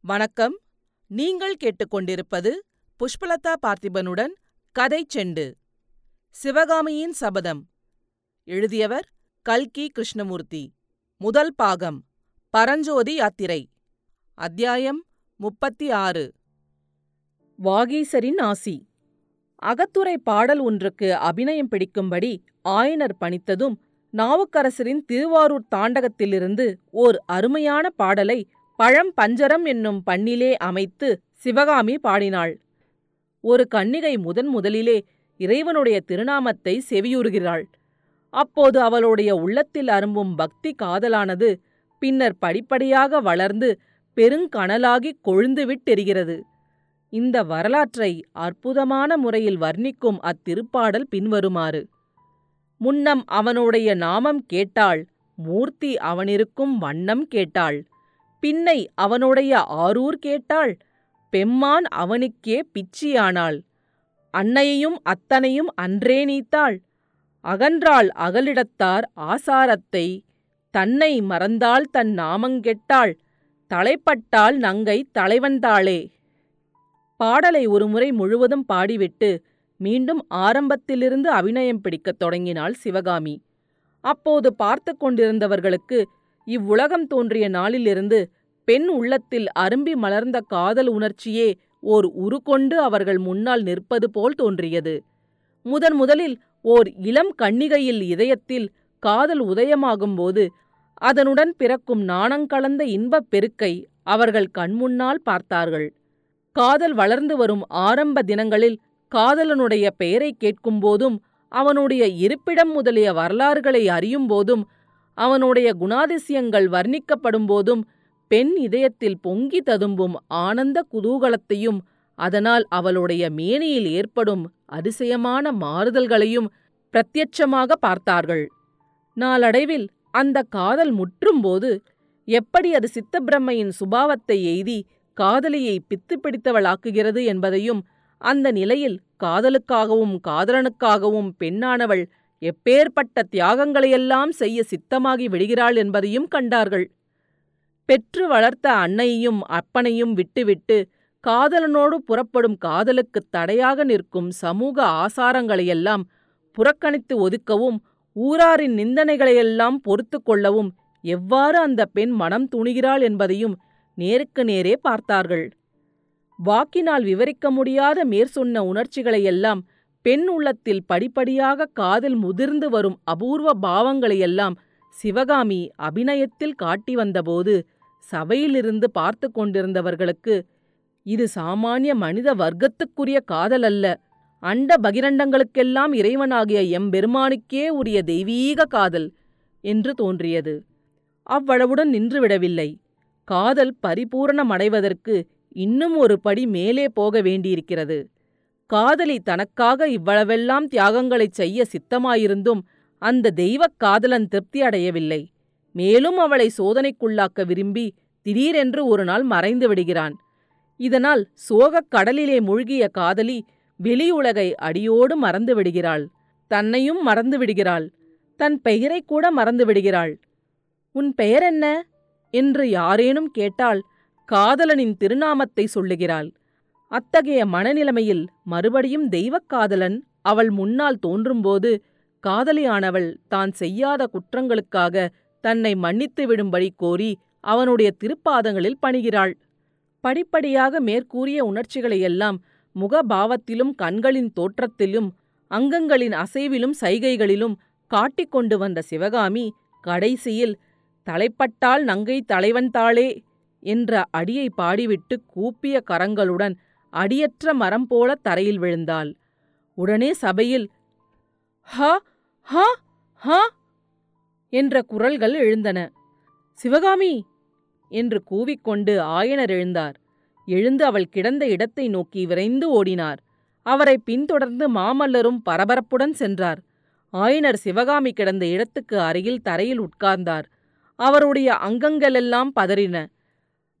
வணக்கம். நீங்கள் கேட்டுக்கொண்டிருப்பது புஷ்பலதா பார்த்திபனுடன் கதை செண்டு. சிவகாமியின் சபதம். எழுதியவர் கல்கி கிருஷ்ணமூர்த்தி. முதல் பாகம். பரஞ்சோதி யாத்திரை. அத்தியாயம் முப்பத்தி ஆறு வாகீசரின் ஆசி. அகத்துறை பாடல் ஒன்றுக்கு அபிநயம் பிடிக்கும்படி ஆயனர் பணித்ததும் நாவுக்கரசரின் திருவாரூர் தாண்டகத்திலிருந்து ஓர் அருமையான பாடலை பழம் பஞ்சரம் என்னும் பண்ணிலே அமைத்து சிவகாமி பாடினாள். ஒரு கன்னிகை முதன் முதலிலே இறைவனுடைய திருநாமத்தை செவியுறுகிறாள். அப்போது அவளுடைய உள்ளத்தில் அரும்பும் பக்தி காதலானது பின்னர் படிப்படியாக வளர்ந்து பெருங்கனலாகிக் கொழுந்துவிட்டெரிகிறது இந்த வரலாற்றை அற்புதமான முறையில் வர்ணிக்கும் அத்திருப்பாடல் பின்வருமாறு. முன்னம் அவனுடைய நாமம் கேட்டாள் மூர்த்தி அவனிருக்கும் வண்ணம் கேட்டாள். பின்னை அவனுடைய ஆரூர் கேட்டாள். பெம்மான் அவனுக்கே பிச்சியானாள். அன்னையையும் அத்தனையும் அன்றே நீத்தாள். அகன்றாள் அகலிடத்தார் ஆசாரத்தை. தன்னை மறந்தாள் தன் நாமங்கெட்டாள் தலைப்பட்டால் நங்கை தலைவந்தாளே பாடலை ஒருமுறை முழுவதும் பாடிவிட்டு மீண்டும் ஆரம்பத்திலிருந்து அபிநயம் பிடிக்கத் தொடங்கினாள் சிவகாமி. அப்போது பார்த்து கொண்டிருந்தவர்களுக்கு இவ்வுலகம் தோன்றிய நாளிலிருந்து பெண் உள்ளத்தில் அரும்பி மலர்ந்த காதல் உணர்ச்சியே ஓர் உருக்கொண்டு அவர்கள் முன்னால் நிற்பது போல் தோன்றியது. முதன் முதலில் ஓர் இளம் கன்னிகையில் இதயத்தில் காதல் உதயமாகும்போது அதனுடன் பிறக்கும் நாணங்கலந்த இன்பப் பெருக்கை அவர்கள் கண்முன்னால் பார்த்தார்கள். காதல் வளர்ந்து வரும் ஆரம்ப தினங்களில் காதலனுடைய பெயரைக் கேட்கும்போதும் அவனுடைய இருப்பிடம் முதலிய வரலாறுகளை அறியும்போதும் அவனுடைய குணாதிசயங்கள் வர்ணிக்கப்படும்போதும் பெண் இதயத்தில் பொங்கி ததும்பும் ஆனந்த குதூகலத்தையும் அதனால் அவளுடைய மேனியில் ஏற்படும் அதிசயமான மாறுதல்களையும் பிரத்யட்சமாக பார்த்தார்கள். நாளடைவில் அந்த காதல் முற்றும்போது எப்படி அது சித்தப்பிரம்மையின் சுபாவத்தை எய்தி காதலியை பித்து பிடித்தவளாக்குகிறது என்பதையும் அந்த நிலையில் காதலுக்காகவும் காதலனுக்காகவும் பெண்ணானவள் எப்பேற்பட்ட தியாகங்களையெல்லாம் செய்ய சித்தமாகி விடுகிறாள் என்பதையும் கண்டார்கள். பெற்று வளர்த்த அன்னையையும் அப்பனையும் விட்டுவிட்டு காதலனோடு புறப்படும் காதலுக்குத் தடையாக நிற்கும் சமூக ஆசாரங்களையெல்லாம் புறக்கணித்து ஒதுக்கவும் ஊராரின் நிந்தனைகளையெல்லாம் பொறுத்து கொள்ளவும் எவ்வாறு அந்த பெண் மனம் துணிகிறாள் என்பதையும் நேருக்கு நேரே பார்த்தார்கள். வாக்கினால் விவரிக்க முடியாத மேற்சொன்ன உணர்ச்சிகளையெல்லாம் பெண் உள்ளத்தில் படிப்படியாக காதில் முதிர்ந்து வரும் அபூர்வ பாவங்களையெல்லாம் சிவகாமி அபிநயத்தில் காட்டி வந்தபோது சபையிலிருந்து பார்த்து கொண்டிருந்தவர்களுக்கு இது சாமானிய மனித வர்க்கத்துக்குரிய காதல் அல்ல. அண்ட பகிரண்டங்களுக்கெல்லாம் இறைவனாகிய எம்பெருமானுக்கே உரிய தெய்வீக காதல் என்று தோன்றியது. அவ்வளவுடன் நின்றுவிடவில்லை. காதல் பரிபூரணமடைவதற்கு இன்னும் ஒரு படி மேலே போக வேண்டியிருக்கிறது. காதலி தனக்காக இவ்வளவெல்லாம் தியாகங்களைச் செய்ய சித்தமாயிருந்தும் அந்த தெய்வக் காதலன் திருப்தி அடையவில்லை. மேலும் அவளை சோதனைக்குள்ளாக்க விரும்பி திடீரென்று ஒரு நாள் மறைந்து விடுகிறான். இதனால் சோகக் கடலிலே மூழ்கிய காதலி வெளியுலகை அடியோடு மறந்து விடுகிறாள். தன்னையும் மறந்து விடுகிறாள். தன் பெயரைக் கூட மறந்து விடுகிறாள். உன் பெயர் என்ன? என்று யாரேனும் கேட்டால் காதலனின் திருநாமத்தை சொல்லுகிறாள். அத்தகைய மனநிலைமையில் மறுபடியும் தெய்வக் காதலன் அவள் முன்னால் தோன்றும்போது காதலியானவள் தான் செய்யாத குற்றங்களுக்காக தன்னை மன்னித்து விடும்படி கோரி அவனுடைய திருப்பாதங்களில் பணிகிறாள். படிப்படியாக மேற்கூறிய உணர்ச்சிகளையெல்லாம் முகபாவத்திலும் கண்களின் தோற்றத்திலும் அங்கங்களின் அசைவிலும் சைகைகளிலும் காட்டிக்கொண்டு வந்த சிவகாமி கடைசியில் தலைப்பட்டால் நங்கை தலைவன் தாளே என்ற அடியை பாடிவிட்டு கூப்பிய கரங்களுடன் அடியற்ற மரம் போல தரையில் விழுந்தாள். உடனே சபையில் ஹ ஹ ஹ என்ற குரல்கள் எழுந்தன. சிவகாமி என்று கூவிக்கொண்டு ஆயனர் எழுந்தார். எழுந்து அவள் கிடந்த இடத்தை நோக்கி விரைந்து ஓடினார். அவரை பின்தொடர்ந்து மாமல்லரும் பரபரப்புடன் சென்றார். ஆயனர் சிவகாமி கிடந்த இடத்துக்கு அருகில் தரையில் உட்கார்ந்தார். அவருடைய அங்கங்களெல்லாம் பதறின.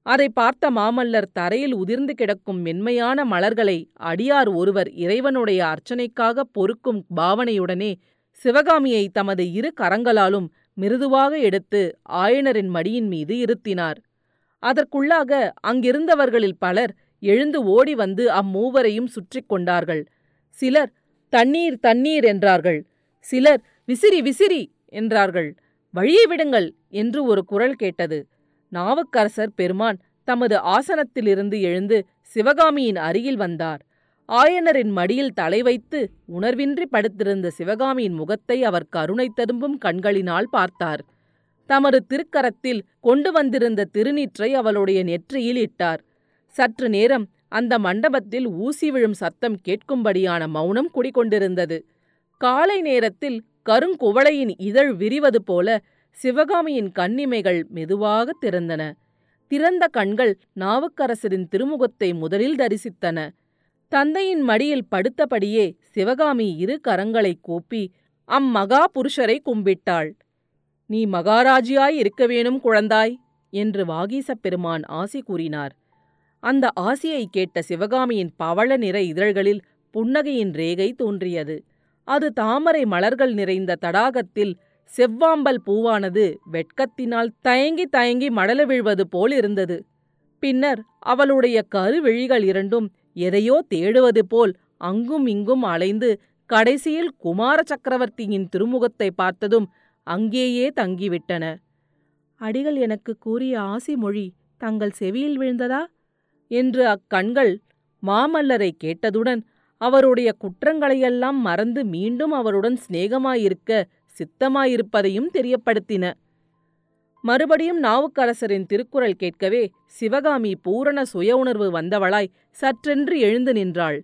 அதை பார்த்த மாமல்லர் தரையில் உதிர்ந்து கிடக்கும் மென்மையான மலர்களை அடியார் ஒருவர் இறைவனுடைய அர்ச்சனைக்காக பொறுக்கும் பாவனையுடனே சிவகாமியை தமது இரு கரங்களாலும் மிருதுவாக எடுத்து ஆயனரின் மடியின் மீது இருத்தினார். அதற்குள்ளாக அங்கிருந்தவர்களில் பலர் எழுந்து ஓடி வந்து அம்மூவரையும் சுற்றிக் கொண்டார்கள். சிலர் தண்ணீர் தண்ணீர் என்றார்கள். சிலர் விசிறி விசிறி என்றார்கள். வழியை விடுங்கள் என்று ஒரு குரல் கேட்டது. நாவுக்கரசர் பெருமான் தமது ஆசனத்திலிருந்து எழுந்து சிவகாமியின் அருகில் வந்தார். ஆயனரின் மடியில் தலை வைத்து உணர்வின்றி படுத்திருந்த சிவகாமியின் முகத்தை அவர் கருணை ததும்பும் கண்களினால் பார்த்தார். தமது திருக்கரத்தில் கொண்டு வந்திருந்த திருநீற்றை அவளுடைய நெற்றியில் இட்டார். சற்று நேரம் அந்த மண்டபத்தில் ஊசி விழும் சத்தம் கேட்கும்படியான மௌனம் குடிகொண்டிருந்தது. காலை நேரத்தில் கருங்குவளையின் இதழ் விரிவது போல சிவகாமியின் கண்ணிமைகள் மெதுவாக திறந்தன. திறந்த கண்கள் நாவுக்கரசரின் திருமுகத்தை முதலில் தரிசித்தன. தந்தையின் மடியில் படுத்தபடியே சிவகாமி இரு கரங்களை கூப்பி அம்மகா புருஷரை கும்பிட்டாள். நீ மகாராஜியாய் இருக்க வேணும் குழந்தாய் என்று வாகீசப் பெருமான் ஆசி கூறினார். அந்த ஆசியை கேட்ட சிவகாமியின் பவள நிற இதழ்களில் புன்னகையின் ரேகை தோன்றியது. அது தாமரை மலர்கள் நிறைந்த தடாகத்தில் செவ்வாம்பல் பூவானது வெட்கத்தினால் தயங்கி தயங்கி மடல விழ்வது போல் இருந்தது. பின்னர் அவளுடைய கருவிழிகள் இரண்டும் எதையோ தேடுவது போல் அங்கும் இங்கும் அலைந்து கடைசியில் குமார சக்கரவர்த்தியின் திருமுகத்தை பார்த்ததும் அங்கேயே தங்கிவிட்டன. அடிகள் எனக்கு கூறிய ஆசி மொழி தங்கள் செவியில் விழுந்ததா? என்று அக்கண்கள் மாமல்லரை கேட்டதுடன் அவருடைய குற்றங்களையெல்லாம் மறந்து மீண்டும் அவருடன் சிநேகமாயிருக்க சித்தமாயிருப்பதையும் தெரியப்படுத்தின. மறுபடியும் நாவுக்கரசரின் திருக்குறள் கேட்கவே சிவகாமி பூரண சுய உணர்வு வந்தவளாய் சற்றென்று எழுந்து நின்றாள்.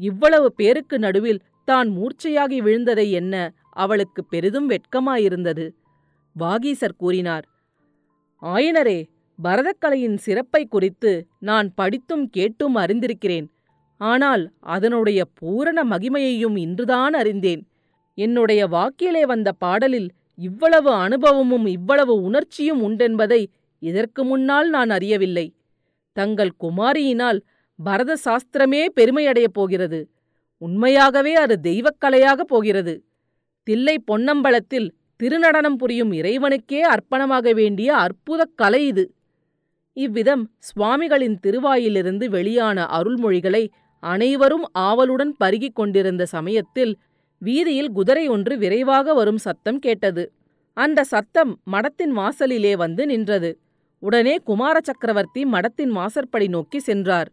இவ்வளவு பேருக்கு நடுவில் தான் மூர்ச்சையாகி விழுந்ததை என்ன அவளுக்கு பெரிதும் வெட்கமாயிருந்தது. வாகீசர் கூறினார் ஆயனரே பரதக்கலையின் சிறப்பை குறித்து நான் படித்தும் கேட்டும் அறிந்திருக்கிறேன். ஆனால் அதனுடைய பூரண மகிமையையும் இன்றுதான் அறிந்தேன். என்னுடைய வாக்கிலே வந்த பாடலில் இவ்வளவு அனுபவமும் இவ்வளவு உணர்ச்சியும் உண்டென்பதை இதற்கு முன்னால் நான் அறியவில்லை. தங்கள் குமாரியினால் பரத சாஸ்திரமே பெருமையடையப் போகிறது. உண்மையாகவே அது தெய்வக்கலையாகப் போகிறது. தில்லை பொன்னம்பலத்தில் திருநடனம் புரியும் இறைவனுக்கே அர்ப்பணமாக வேண்டிய அற்புதக் கலை இது. இவ்விதம் சுவாமிகளின் திருவாயிலிருந்து வெளியான அருள்மொழிகளை அனைவரும் ஆவலுடன் பருகிக் கொண்டிருந்த சமயத்தில் வீதியில் குதிரை ஒன்று விரைவாக வரும் சத்தம் கேட்டது. அந்த சத்தம் மடத்தின் வாசலிலே வந்து நின்றது. உடனே குமார சக்கரவர்த்தி மடத்தின் வாசற்படி நோக்கி சென்றார்.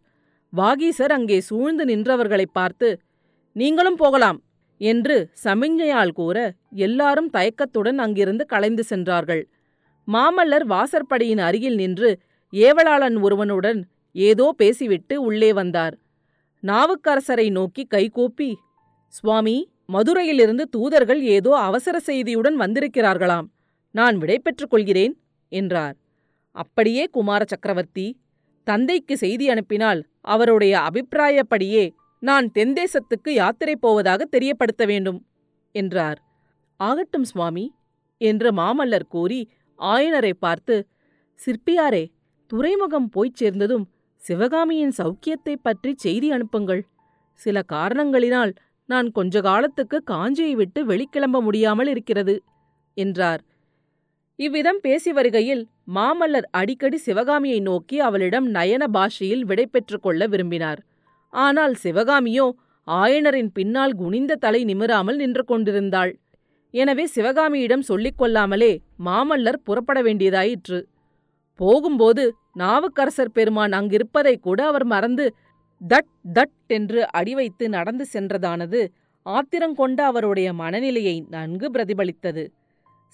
வாகீசர் அங்கே சூழ்ந்து நின்றவர்களைப் பார்த்து நீங்களும் போகலாம் என்று சமிஞ்ஞையால் கூற எல்லாரும் தயக்கத்துடன் அங்கிருந்து கலைந்து சென்றார்கள். மாமல்லர் வாசற்படியின் அருகில் நின்று ஏவலாளன் ஒருவனுடன் ஏதோ பேசிவிட்டு உள்ளே வந்தார். நாவுக்கரசரை நோக்கி கைகூப்பி சுவாமி மதுரையிலிருந்து தூதர்கள் ஏதோ அவசர செய்தியுடன் வந்திருக்கிறார்களாம். நான் விடை பெற்றுக் கொள்கிறேன் என்றார். அப்படியே குமார சக்கரவர்த்தி தந்தைக்கு செய்தி அனுப்பினால் அவருடைய அபிப்பிராயப்படியே நான் தென்தேசத்துக்கு யாத்திரை போவதாக தெரியப்படுத்த வேண்டும் என்றார். ஆகட்டும் சுவாமி என்று மாமல்லர் கூறி ஆயனரை பார்த்து சிற்பியாரே துறைமுகம் போய்ச் சேர்ந்ததும் சிவகாமியின் சௌக்கியத்தைப் பற்றி செய்தி அனுப்புங்கள். சில காரணங்களினால் நான் கொஞ்ச காலத்துக்கு காஞ்சியை விட்டு வெளிக்கிளம்ப முடியாமல் இருக்கிறது என்றார். இவ்விதம் பேசி வருகையில் மாமல்லர் அடிக்கடி சிவகாமியை நோக்கி அவளிடம் நயன பாஷையில் விடை கொள்ள விரும்பினார். ஆனால் சிவகாமியோ ஆயனரின் பின்னால் குனிந்த தலை நிமிராமல் நின்று கொண்டிருந்தாள். எனவே சிவகாமியிடம் சொல்லிக் கொள்ளாமலே மாமல்லர் புறப்பட வேண்டியதாயிற்று. போகும்போது நாவுக்கரசர் பெருமான் அங்கிருப்பதைக் கூட அவர் மறந்து தட் தட் என்று அடிவைத்து நடந்து சென்றதானது ஆத்திரங்கொண்ட அவருடைய மனநிலையை நன்கு பிரதிபலித்தது.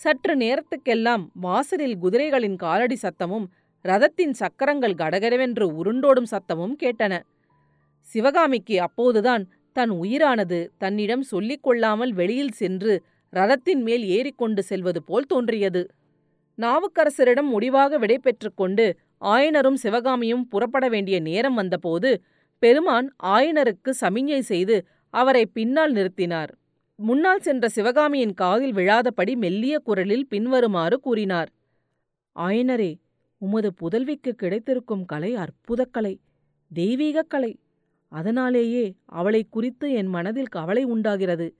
சற்று நேரத்துக்கெல்லாம் வாசலில் குதிரைகளின் காலடி சத்தமும் ரதத்தின் சக்கரங்கள் கடகடவென்று உருண்டோடும் சத்தமும் கேட்டன. சிவகாமிக்கு அப்போதுதான் தன் உயிரானது தன்னிடம் சொல்லிக் கொள்ளாமல் வெளியில் சென்று ரதத்தின் மேல் ஏறிக்கொண்டு செல்வது போல் தோன்றியது. நாவுக்கரசரிடம் முடிவாக விடை கொண்டு ஆயனரும் சிவகாமியும் புறப்பட வேண்டிய நேரம் வந்தபோது பெருமான் ஆயனருக்கு சமிஞை செய்து அவரை பின்னால் நிறுத்தினார். முன்னால் சென்ற சிவகாமியின் காதில் விழாதபடி மெல்லிய குரலில் பின்வருமாறு கூறினார் ஆயனரே உமது புதல்விக்கு கிடைத்திருக்கும் கலை அற்புதக் கலை தெய்வீகக் கலை. அதனாலேயே அவளை குறித்து என் மனதில் கவலை உண்டாகிறது.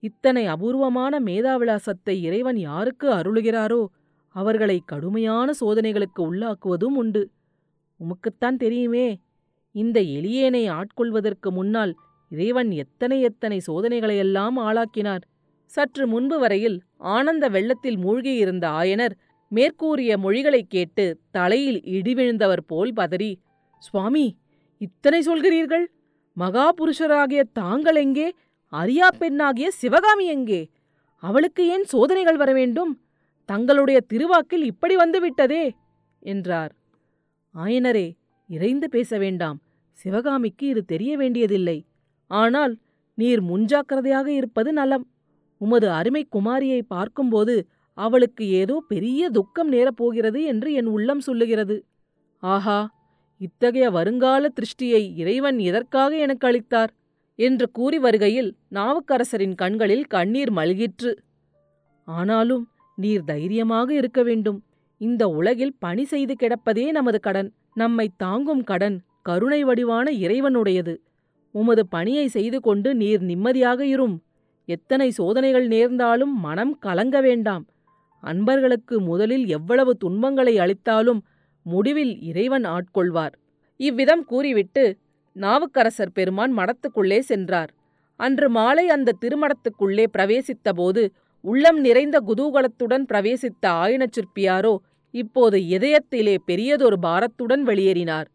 இத்தனை அபூர்வமான மேதாவிலாசத்தை இறைவன் யாருக்கு அருளுகிறாரோ அவர்களை கடுமையான சோதனைகளுக்கு உள்ளாக்குவதும் உண்டு. உமக்குத்தான் தெரியுமே இந்த எளியேனை ஆட்கொள்வதற்கு முன்னால் இறைவன் எத்தனை எத்தனை சோதனைகளையெல்லாம் ஆளாக்கினார். சற்று முன்பு வரையில் ஆனந்த வெள்ளத்தில் மூழ்கியிருந்த ஆயனர் மேற்கூறிய மொழிகளைக் கேட்டு தலையில் இடிவிழுந்தவர் போல் பதறி சுவாமி இத்தனை சொல்கிறீர்கள்? மகாபுருஷராகிய தாங்கள் எங்கே? அரியா பெண்ணாகிய சிவகாமி எங்கே? அவளுக்கு ஏன் சோதனைகள் வர வேண்டும்? தங்களுடைய திருவாக்கில் இப்படி வந்துவிட்டதே! என்றார். ஆயனரே இறைந்து பேச வேண்டாம். சிவகாமிக்கு இது தெரிய வேண்டியதில்லை. ஆனால் நீர் முன்ஜாக்கிரதையாக இருப்பது நலம். உமது அருமை குமாரியை பார்க்கும்போது அவளுக்கு ஏதோ பெரிய துக்கம் நேரப்போகிறது என்று என் உள்ளம் சொல்லுகிறது. ஆஹா இத்தகைய வருங்கால திருஷ்டியை இறைவன் எதற்காக எனக்கு அளித்தார்? என்று கூறி வருகையில் நாவுக்கரசரின் கண்களில் கண்ணீர் மல்கிற்று. ஆனாலும் நீர் தைரியமாக இருக்க வேண்டும். இந்த உலகில் பணி செய்து கிடப்பதே நமது கடன். நம்மை தாங்கும் கடன். கருணை வடிவான இறைவனுடையது. உமது பணியை செய்து கொண்டு நீர் நிம்மதியாக இரும். எத்தனை சோதனைகள் நேர்ந்தாலும் மனம் கலங்க வேண்டாம். அன்பர்களுக்கு முதலில் எவ்வளவு துன்பங்களை அளித்தாலும் முடிவில் இறைவன் ஆட்கொள்வார். இவ்விதம் கூறிவிட்டு நாவுக்கரசர் பெருமான் மடத்துக்குள்ளே சென்றார். அன்று மாலை அந்த திருமடத்துக்குள்ளே பிரவேசித்தபோது உள்ளம் நிறைந்த குதூகலத்துடன் பிரவேசித்த ஆயனச் சிற்பியாரோ இப்போது இதயத்திலே பெரியதொரு பாரத்துடன் வெளியேறினார்.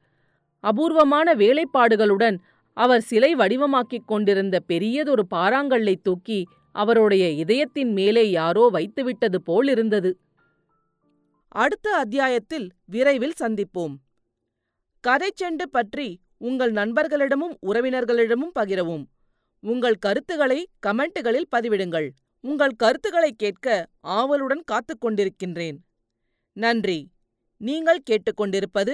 அபூர்வமான வேலைப்பாடுகளுடன் அவர் சிலை வடிவமாக்கிக் கொண்டிருந்த பெரியதொரு பாறாங்கல்லை தூக்கி அவருடைய இதயத்தின் மேலே யாரோ வைத்துவிட்டது போல் இருந்தது அடுத்த அத்தியாயத்தில் விரைவில் சந்திப்போம். கதைச்செண்டு பற்றி உங்கள் நண்பர்களிடமும் உறவினர்களிடமும் பகிரவும். உங்கள் கருத்துக்களை கமெண்ட்டுகளில் பதிவிடுங்கள். உங்கள் கருத்துக்களை கேட்க ஆவலுடன் காத்துக் கொண்டிருக்கின்றேன். நன்றி. நீங்கள் கேட்டுக்கொண்டிருப்பது